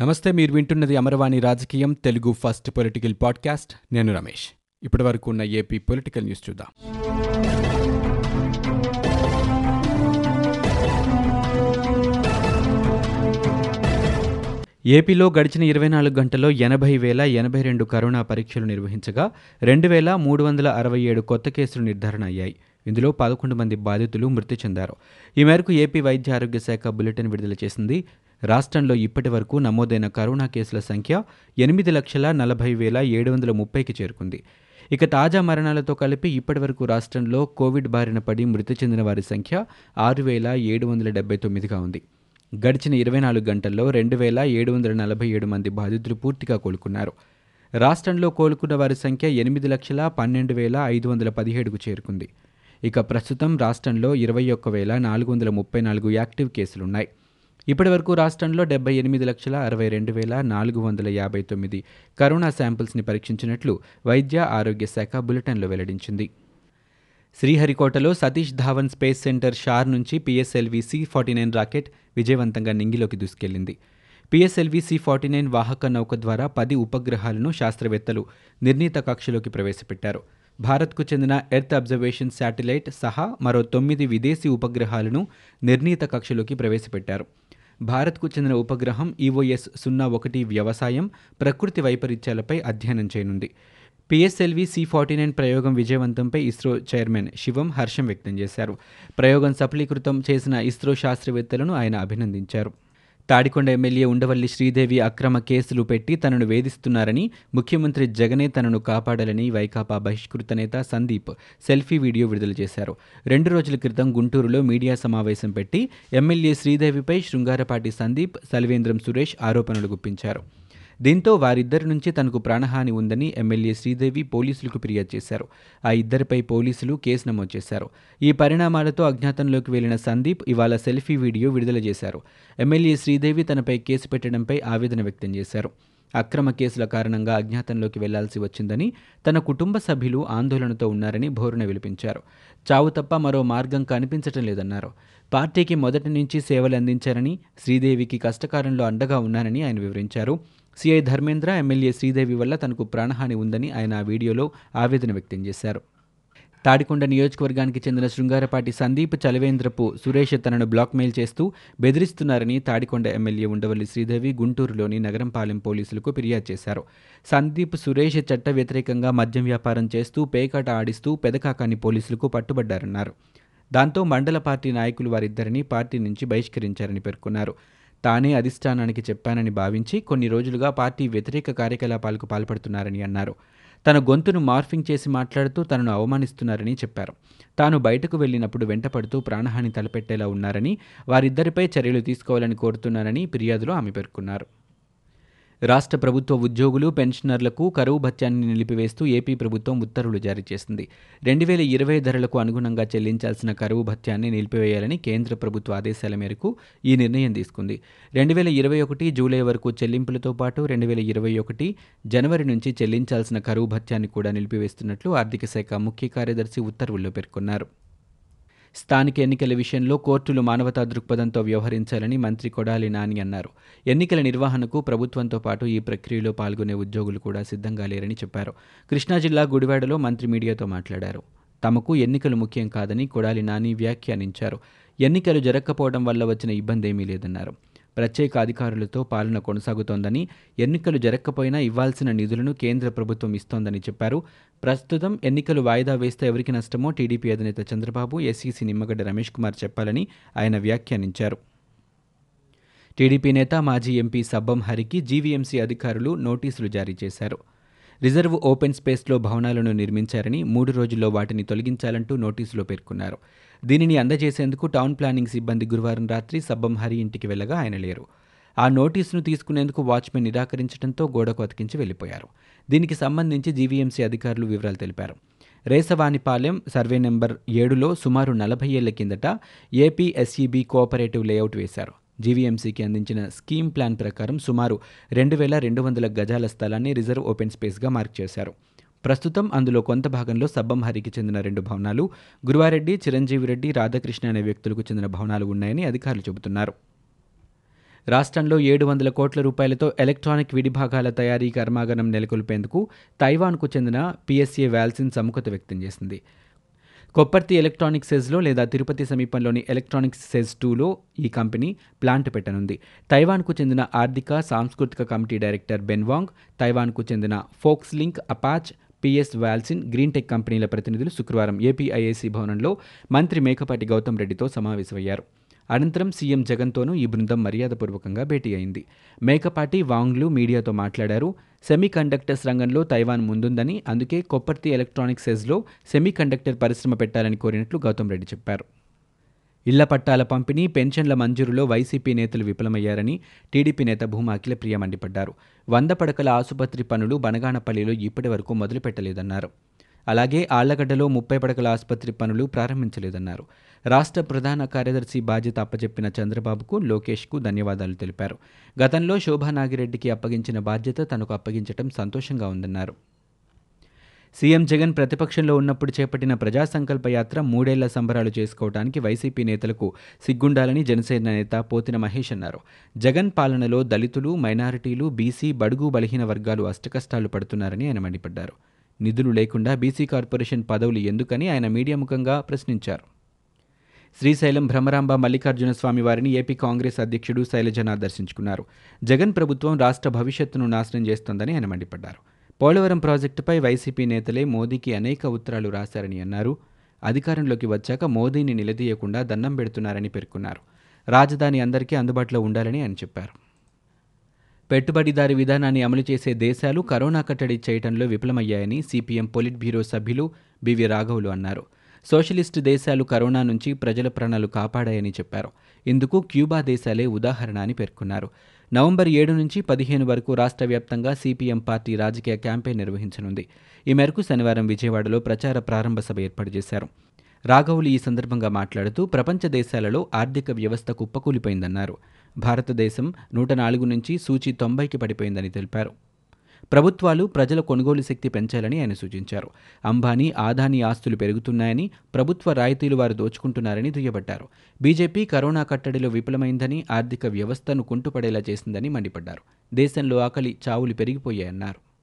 నమస్తే మీరు వింటున్నది అమరవాణి రాజకీయం తెలుగు ఫస్ట్ పొలిటికల్ పాడ్కాస్ట్. నేను రమేష్. ఇప్పటి వరకు ఉన్న ఏపీ పొలిటికల్ న్యూస్ చూద్దాం. ఏపీలో గడిచిన ఇరవై నాలుగు గంటల్లో ఎనభై వేల ఎనభై రెండు కరోనా పరీక్షలు నిర్వహించగా రెండు వేల మూడు వందల అరవై ఏడు కొత్త కేసులు నిర్ధారణ అయ్యాయి. ఇందులో పదకొండు మంది బాధితులు మృతి చెందారు. ఈ మేరకు ఏపీ వైద్య ఆరోగ్య శాఖ బులెటిన్ విడుదల చేసింది. రాష్ట్రంలో ఇప్పటి వరకు నమోదైన కరోనా కేసుల సంఖ్య ఎనిమిది లక్షల నలభై వేల ఏడు వందల ముప్పైకి చేరుకుంది. ఇక తాజా మరణాలతో కలిపి ఇప్పటివరకు రాష్ట్రంలో కోవిడ్ బారిన పడి మృతి చెందిన వారి సంఖ్య ఆరు వేల ఏడు వందల డెబ్బై తొమ్మిదిగా ఉంది. గడిచిన ఇరవై నాలుగు గంటల్లో రెండు వేల ఏడు వందల నలభై ఏడు మంది బాధితులు పూర్తిగా కోలుకున్నారు. రాష్ట్రంలో కోలుకున్న వారి సంఖ్య ఎనిమిది లక్షల పన్నెండు వేల ఐదు వందల పదిహేడుకు చేరుకుంది. ఇక ప్రస్తుతం రాష్ట్రంలో ఇరవై ఒక్క వేల నాలుగు వందల ముప్పై నాలుగు యాక్టివ్ కేసులున్నాయి. ఇప్పటి వరకు రాష్ట్రంలో డెబ్బై ఎనిమిది లక్షల అరవై రెండు వేల నాలుగు వందల యాభై తొమ్మిది కరోనా శాంపిల్స్ని పరీక్షించినట్లు వైద్య ఆరోగ్య శాఖ బులెటిన్లో వెల్లడించింది. శ్రీహరికోటలో Satish Dhawan space centre SHAR నుంచి PSLV C forty nine rocket విజయవంతంగా నింగిలోకి దూసుకెళ్ళింది. పిఎస్ఎల్వి సి ఫార్టీ నైన్ వాహక నౌక ద్వారా పది ఉపగ్రహాలను శాస్త్రవేత్తలు నిర్ణీత కక్షలోకి ప్రవేశపెట్టారు. భారత్కు చెందిన ఎర్త్ అబ్జర్వేషన్ శాటిలైట్ సహా మరో తొమ్మిది విదేశీ ఉపగ్రహాలను నిర్ణీత కక్షలోకి ప్రవేశపెట్టారు. భారత్కు చెందిన ఉపగ్రహం ఈఓఎస్ సున్నా ఒకటి వ్యవసాయం ప్రకృతి వైపరీత్యాలపై అధ్యయనం చేయనుంది. పిఎస్ఎల్వి సి ఫార్టీ నైన్ ప్రయోగం విజయవంతంపై ఇస్రో చైర్మన్ శివం హర్షం వ్యక్తం చేశారు. ప్రయోగం సఫలీకృతం చేసిన ఇస్రో శాస్త్రవేత్తలను ఆయన అభినందించారు. తాడికొండ ఎమ్మెల్యే ఉండవల్లి శ్రీదేవి అక్రమ కేసులు పెట్టి తనను వేధిస్తున్నారని ముఖ్యమంత్రి జగనే తనను కాపాడాలని వైకాపా బహిష్కృత నేత సందీప్ సెల్ఫీ వీడియో విడుదల చేశారు. రెండు రోజుల క్రితం గుంటూరులో మీడియా సమావేశం పెట్టి ఎమ్మెల్యే శ్రీదేవిపై శృంగారపాటి సందీప్ సల్వేంద్రం సురేష్ ఆరోపణలు గుప్పించారు. దీంతో వారిద్దరి నుంచి తనకు ప్రాణహాని ఉందని ఎమ్మెల్యే శ్రీదేవి పోలీసులకు ఫిర్యాదు చేశారు. ఆ ఇద్దరిపై పోలీసులు కేసు నమోదు చేశారు. ఈ పరిణామాలతో అజ్ఞాతంలోకి వెళ్ళిన సందీప్ ఇవాళ సెల్ఫీ వీడియో విడుదల చేశారు. ఎమ్మెల్యే శ్రీదేవి తనపై కేసు పెట్టడంపై ఆవేదన వ్యక్తం చేశారు. అక్రమ కేసుల కారణంగా అజ్ఞాతంలోకి వెళ్ళాల్సి వచ్చిందని తన కుటుంబ సభ్యులు ఆందోళనతో ఉన్నారని భోరున విలిపించారు. చావు తప్ప మరో మార్గం కనిపించటం లేదన్నారు. పార్టీకి మొదటి నుంచి సేవలు అందించారని శ్రీదేవికి కష్టకాలంలో అండగా ఉన్నానని ఆయన వివరించారు. సిఐ ధర్మేంద్ర ఎమ్మెల్యే శ్రీదేవి వల్ల తనకు ప్రాణహాని ఉందని ఆయన ఆ వీడియోలో ఆవేదన వ్యక్తం చేశారు. తాడికొండ నియోజకవర్గానికి చెందిన శృంగారపాటి సందీప్ చలవేంద్రపు సురేష్ తనను బ్లాక్మెయిల్ చేస్తూ బెదిరిస్తున్నారని తాడికొండ ఎమ్మెల్యే ఉండవల్లి శ్రీదేవి గుంటూరులోని నగరంపాలెం పోలీసులకు ఫిర్యాదు చేశారు. సందీప్ సురేష్ చట్ట వ్యతిరేకంగా మద్యం వ్యాపారం చేస్తూ పేకాట ఆడిస్తూ పెదకాకాని పోలీసులకు పట్టుబడ్డారన్నారు. దాంతో మండల పార్టీ నాయకులు వారిద్దరిని పార్టీ నుంచి బహిష్కరించారని పేర్కొన్నారు. తానే అధిష్టానానికి చెప్పానని భావించి కొన్ని రోజులుగా పార్టీ వ్యతిరేక కార్యకలాపాలకు పాల్పడుతున్నారని అన్నారు. తన గొంతును మార్ఫింగ్ చేసి మాట్లాడుతూ తనను అవమానిస్తున్నారని చెప్పారు. తాను బయటకు వెళ్ళినప్పుడు వెంటపడుతూ ప్రాణహాని తలపెట్టేలా ఉన్నారని వారిద్దరిపై చర్యలు తీసుకోవాలని కోరుతున్నారని ఫిర్యాదులో ఆమె పేర్కొన్నారు. రాష్ట్ర ప్రభుత్వ ఉద్యోగులు పెన్షనర్లకు కరువు భత్యాన్ని నిలిపివేస్తూ ఏపీ ప్రభుత్వం ఉత్తర్వులు జారీ చేసింది. రెండు వేల ఇరవై ధరలకు అనుగుణంగా చెల్లించాల్సిన కరువు భత్యాన్ని నిలిపివేయాలని కేంద్ర ప్రభుత్వ ఆదేశాల మేరకు ఈ నిర్ణయం తీసుకుంది. రెండు వేల ఇరవై ఒకటి జూలై వరకు చెల్లింపులతో పాటు రెండు వేల ఇరవై ఒకటి జనవరి నుంచి చెల్లించాల్సిన కరువు భత్యాన్ని కూడా నిలిపివేస్తున్నట్లు ఆర్థిక శాఖ ముఖ్య కార్యదర్శి ఉత్తర్వుల్లో పేర్కొన్నారు. స్థానిక ఎన్నికల విషయంలో కోర్టులు మానవతా దృక్పథంతో వ్యవహరించాలని మంత్రి కొడాలి నాని అన్నారు. ఎన్నికల నిర్వహణకు ప్రభుత్వంతో పాటు ఈ ప్రక్రియలో పాల్గొనే ఉద్యోగులు కూడా సిద్ధంగా లేరని చెప్పారు. కృష్ణా జిల్లా గుడివాడలో మంత్రి మీడియాతో మాట్లాడారు. తమకు ఎన్నికలు ముఖ్యం కాదని కొడాలి నాని వ్యాఖ్యానించారు. ఎన్నికలు జరగకపోవడం వల్ల వచ్చిన ఇబ్బంది ఏమీ లేదన్నారు. ప్రత్యేక అధికారులతో పాలన కొనసాగుతోందని ఎన్నికలు జరగకపోయినా ఇవ్వాల్సిన నిధులను కేంద్ర ప్రభుత్వం ఇస్తోందని చెప్పారు. ప్రస్తుతం ఎన్నికలు వాయిదా వేస్తే ఎవరికి నష్టమో టీడీపీ అధినేత చంద్రబాబు ఎస్ఈసీ నిమ్మగడ్డ రమేష్ కుమార్ చెప్పాలని ఆయన వ్యాఖ్యానించారు. టీడీపీ నేత మాజీ ఎంపీ సబ్బం హరికి జీవీఎంసీ అధికారులు నోటీసులు జారీ చేశారు. రిజర్వ్ ఓపెన్ స్పేస్లో భవనాలను నిర్మించారని మూడు రోజుల్లో వాటిని తొలగించాలంటూ నోటీసులో పేర్కొన్నారు. దీనిని అందజేసేందుకు టౌన్ ప్లానింగ్ సిబ్బంది గురువారం రాత్రి సబ్బం హరి ఇంటికి వెళ్ళగా ఆయన లేరు. ఆ నోటీసును తీసుకునేందుకు వాచ్మెన్ నిరాకరించడంతో గోడకు అతికించి వెళ్ళిపోయారు దీనికి సంబంధించి జీవీఎంసీ అధికారులు వివరాలు తెలిపారు. రేసవానిపాలెం సర్వే నెంబర్ ఏడులో సుమారు నలభై ఏళ్ళ కిందట ఏపీ కోఆపరేటివ్ లేఅవుట్ వేశారు. జీవీఎంసీకి అందించిన స్కీమ్ ప్లాన్ ప్రకారం సుమారు రెండు వేల రెండు వందల గజాల స్థలాన్ని రిజర్వ్ ఓపెన్ స్పేస్గా మార్క్ చేశారు. ప్రస్తుతం అందులో కొంత భాగంలో సబ్బం హరికి చెందిన రెండు భవనాలు గురువారెడ్డి చిరంజీవి రెడ్డి రాధాకృష్ణ అనే వ్యక్తులకు చెందిన భవనాలు ఉన్నాయని అధికారులు చెబుతున్నారు. రాష్ట్రంలో ఏడు వందల కోట్ల రూపాయలతో ఎలక్ట్రానిక్ విడిభాగాల తయారీ కర్మాగారం నెలకొల్పేందుకు తైవాన్కు చెందిన పిఎస్ఏ వాల్సిన్ సముఖత వ్యక్తం చేసింది. కొప్పర్తి ఎలక్ట్రానిక్ సెజ్లో లేదా తిరుపతి సమీపంలోని ఎలక్ట్రానిక్స్ సెజ్ టూలో ఈ కంపెనీ ప్లాంట్ పెట్టనుంది. తైవాన్కు చెందిన ఆర్థిక సాంస్కృతిక కమిటీ డైరెక్టర్ బెన్వాంగ్ తైవాన్కు చెందిన Foxlink Apache PS Walsin Green Tech కంపెనీల ప్రతినిధులు శుక్రవారం ఏపీఐఏసీ భవనంలో మంత్రి మేకపాటి గౌతమ్ రెడ్డితో సమావేశమయ్యారు. అనంతరం సీఎం జగన్తోనూ ఈ బృందం మర్యాదపూర్వకంగా భేటీ అయింది. మేకపాటి వాంగ్లు మీడియాతో మాట్లాడారు. సెమీ కండక్టర్స్ రంగంలో తైవాన్ ముందుందని అందుకే కొప్పర్తి ఎలక్ట్రానిక్ సెజ్లో సెమీ కండక్టర్ పరిశ్రమ పెట్టాలని కోరినట్లు గౌతమ్ రెడ్డి చెప్పారు. ఇళ్ళ పట్టాల పంపిణీ పెన్షన్ల మంజూరులో వైసీపీ నేతలు విఫలమయ్యారని టీడీపీ నేత భూమా అఖిలప్రియ మండిపడ్డారు. వంద పడకల ఆసుపత్రి పనులు బనగానపల్లిలో ఇప్పటి వరకు మొదలుపెట్టలేదన్నారు. అలాగే ఆళ్ళగడ్డలో ముప్పై పడకల ఆసుపత్రి పనులు ప్రారంభించలేదన్నారు. రాష్ట్ర ప్రధాన కార్యదర్శి బాధ్యత అప్పచెప్పిన చంద్రబాబుకు లోకేష్కు ధన్యవాదాలు తెలిపారు. గతంలో శోభా నాగిరెడ్డికి అప్పగించిన బాధ్యత తనకు అప్పగించడం సంతోషంగా ఉందన్నారు. సీఎం జగన్ ప్రతిపక్షంలో ఉన్నప్పుడు చేపట్టిన ప్రజా సంకల్ప యాత్ర మూడేళ్ళ సంబరాలు చేసుకోవడానికి వైసీపీ నేతలకు సిగ్గుండాలని జనసేన నేత పోతిన మహేష్ అన్నారు. జగన్ పాలనలో దళితులు మైనారిటీలు బీసీ బడుగు బలహీన వర్గాలు అష్టకష్టాలు పడుతున్నారని ఆయన మండిపడ్డారు. నిధులు లేకుండా బీసీ కార్పొరేషన్ పదవులు ఎందుకని ఆయన మీడియా ముఖంగా ప్రశ్నించారు. శ్రీశైలం భ్రమరాంబ మల్లికార్జున స్వామి వారిని ఏపీ కాంగ్రెస్ అధ్యక్షుడు శైలజన దర్శించుకున్నారు. జగన్ ప్రభుత్వం రాష్ట్ర భవిష్యత్తును నాశనం చేస్తోందని ఆయన మండిపడ్డారు. పోలవరం ప్రాజెక్టుపై వైసీపీ నేతలే మోదీకి అనేక ఉత్తరాలు రాశారని అన్నారు. అధికారంలోకి వచ్చాక మోదీని నిలదీయకుండా దండం పెడుతున్నారని పేర్కొన్నారు. రాజధాని అందరికీ అందుబాటులో ఉండాలని ఆయన చెప్పారు. పెట్టుబడిదారి విధానాన్ని అమలు చేసే దేశాలు కరోనా కట్టడి చేయడంలో విఫలమయ్యాయని సిపిఎం పొలిట్ బ్యూరో సభ్యులు బివి రాఘవులు అన్నారు. సోషలిస్టు దేశాలు కరోనా నుంచి ప్రజల ప్రాణాలు కాపాడాయని చెప్పారు. ఇందుకు క్యూబా దేశాలే ఉదాహరణ అని పేర్కొన్నారు. నవంబర్ ఏడు నుంచి పదిహేను వరకు రాష్ట్ర వ్యాప్తంగా సిపిఎం పార్టీ రాజకీయ క్యాంపెయిన్ నిర్వహించనుంది. ఈ మేరకు శనివారం విజయవాడలో ప్రచార ప్రారంభ సభ ఏర్పాటు చేశారు. రాఘవులు ఈ సందర్భంగా మాట్లాడుతూ ప్రపంచ దేశాలలో ఆర్థిక వ్యవస్థ కుప్పకూలిపోయిందన్నారు. భారతదేశం నూట నాలుగు నుంచి సూచి తొంభైకి పడిపోయిందని తెలిపారు. ప్రభుత్వాలు ప్రజల కొనుగోలు శక్తి పెంచాలని ఆయన సూచించారు. అంబానీ ఆదానీ ఆస్తులు పెరుగుతున్నాయని ప్రభుత్వ రాయితీలు వారు దోచుకుంటున్నారని దుయ్యబట్టారు. బీజేపీ కరోనా కట్టడిలో విఫలమైందని ఆర్థిక వ్యవస్థను కుంటుపడేలా చేసిందని మండిపడ్డారు. దేశంలో ఆకలి చావులు పెరిగిపోయాయన్నారు.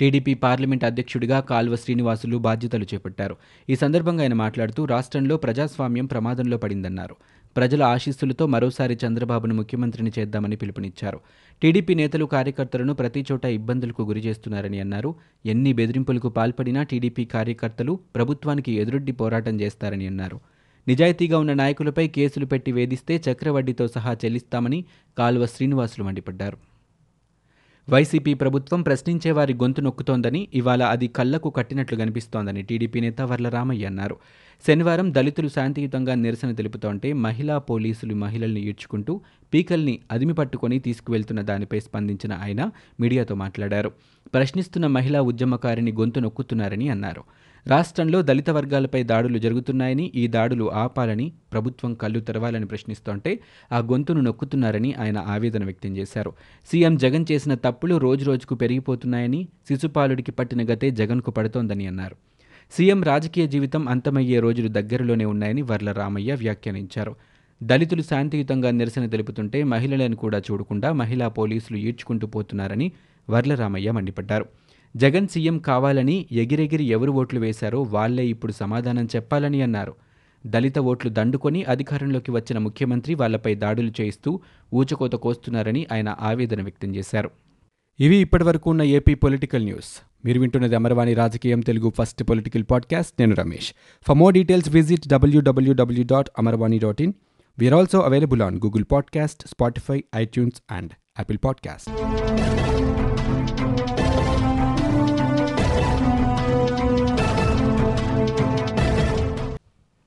టీడీపీ పార్లమెంట్ అధ్యక్షుడిగా కాల్వ శ్రీనివాసులు బాధ్యతలు చేపట్టారు. ఈ సందర్భంగా ఆయన మాట్లాడుతూ రాష్ట్రంలో ప్రజాస్వామ్యం ప్రమాదంలో పడిందన్నారు. ప్రజల ఆశీస్సులతో మరోసారి చంద్రబాబును ముఖ్యమంత్రిని చేద్దామని పిలుపునిచ్చారు. టీడీపీ నేతలు కార్యకర్తలను ప్రతి చోట ఇబ్బందులకు గురి చేస్తున్నారని అన్నారు. ఎన్ని బెదిరింపులకు పాల్పడినా టీడీపీ కార్యకర్తలు ప్రభుత్వానికి ఎదురొడ్డి పోరాటం చేస్తారని అన్నారు. నిజాయితీగా ఉన్న నాయకులపై కేసులు పెట్టి వేధిస్తే చక్రవడ్డీతో సహా చెల్లిస్తామని కాల్వ శ్రీనివాసులు మండిపడ్డారు. వైసీపీ ప్రభుత్వం ప్రశ్నించే వారి గొంతు నొక్కుతోందని ఇవాళ అది కళ్ళకు కట్టినట్లు కనిపిస్తోందని టీడీపీ నేత వర్ల రామయ్య అన్నారు. శనివారం దళితులు శాంతియుతంగా నిరసన తెలుపుతోంటే మహిళా పోలీసులు మహిళల్ని ఈడ్చుకుంటూ పీకల్ని అదిమి పట్టుకొని తీసుకువెళ్తున్న దానిపై స్పందించిన ఆయన మీడియాతో మాట్లాడారు. ప్రశ్నిస్తున్న మహిళా ఉద్యమకారిని గొంతు నొక్కుతున్నారని అన్నారు. రాష్ట్రంలో దళిత వర్గాలపై దాడులు జరుగుతున్నాయని ఈ దాడులు ఆపాలని ప్రభుత్వం కళ్ళు తెరవాలని ప్రశ్నిస్తోంటే ఆ గొంతును నొక్కుతున్నారని ఆయన ఆవేదన వ్యక్తం చేశారు. సీఎం జగన్ చేసిన తప్పులు రోజురోజుకు పెరిగిపోతున్నాయని శిశుపాలుడికి పట్టిన గతే జగన్కు పడుతోందని అన్నారు. సీఎం రాజకీయ జీవితం అంతమయ్యే రోజులు దగ్గరలోనే ఉన్నాయని వర్ల రామయ్య వ్యాఖ్యానించారు. దళితులు శాంతియుతంగా నిరసన తెలుపుతుంటే మహిళలను కూడా చూడకుండా మహిళా పోలీసులు ఈడ్చుకుంటూ పోతున్నారని వర్ల రామయ్య మండిపడ్డారు. జగన్ సీఎం కావాలని ఎగిరెగిరి ఎవరు ఓట్లు వేశారో వాళ్ళే ఇప్పుడు సమాధానం చెప్పాలని అన్నారు. దళిత ఓట్లు దండుకొని అధికారంలోకి వచ్చిన ముఖ్యమంత్రి వాళ్ళపై దాడులు చేయిస్తూ ఊచకోత కోస్తున్నారని ఆయన ఆవేదన వ్యక్తం చేశారు. ఇవి ఇప్పటివరకు ఉన్న ఏపీ పొలిటికల్ న్యూస్. మీరు వింటున్నది అమరవాణి రాజకీయం తెలుగు ఫస్ట్ పొలిటికల్ పాడ్కాస్ట్. నేను Ramesh. For more details visit WWW dot Amarvani dot in we are also available on Google podcast Spotify iTunes and Apple podcast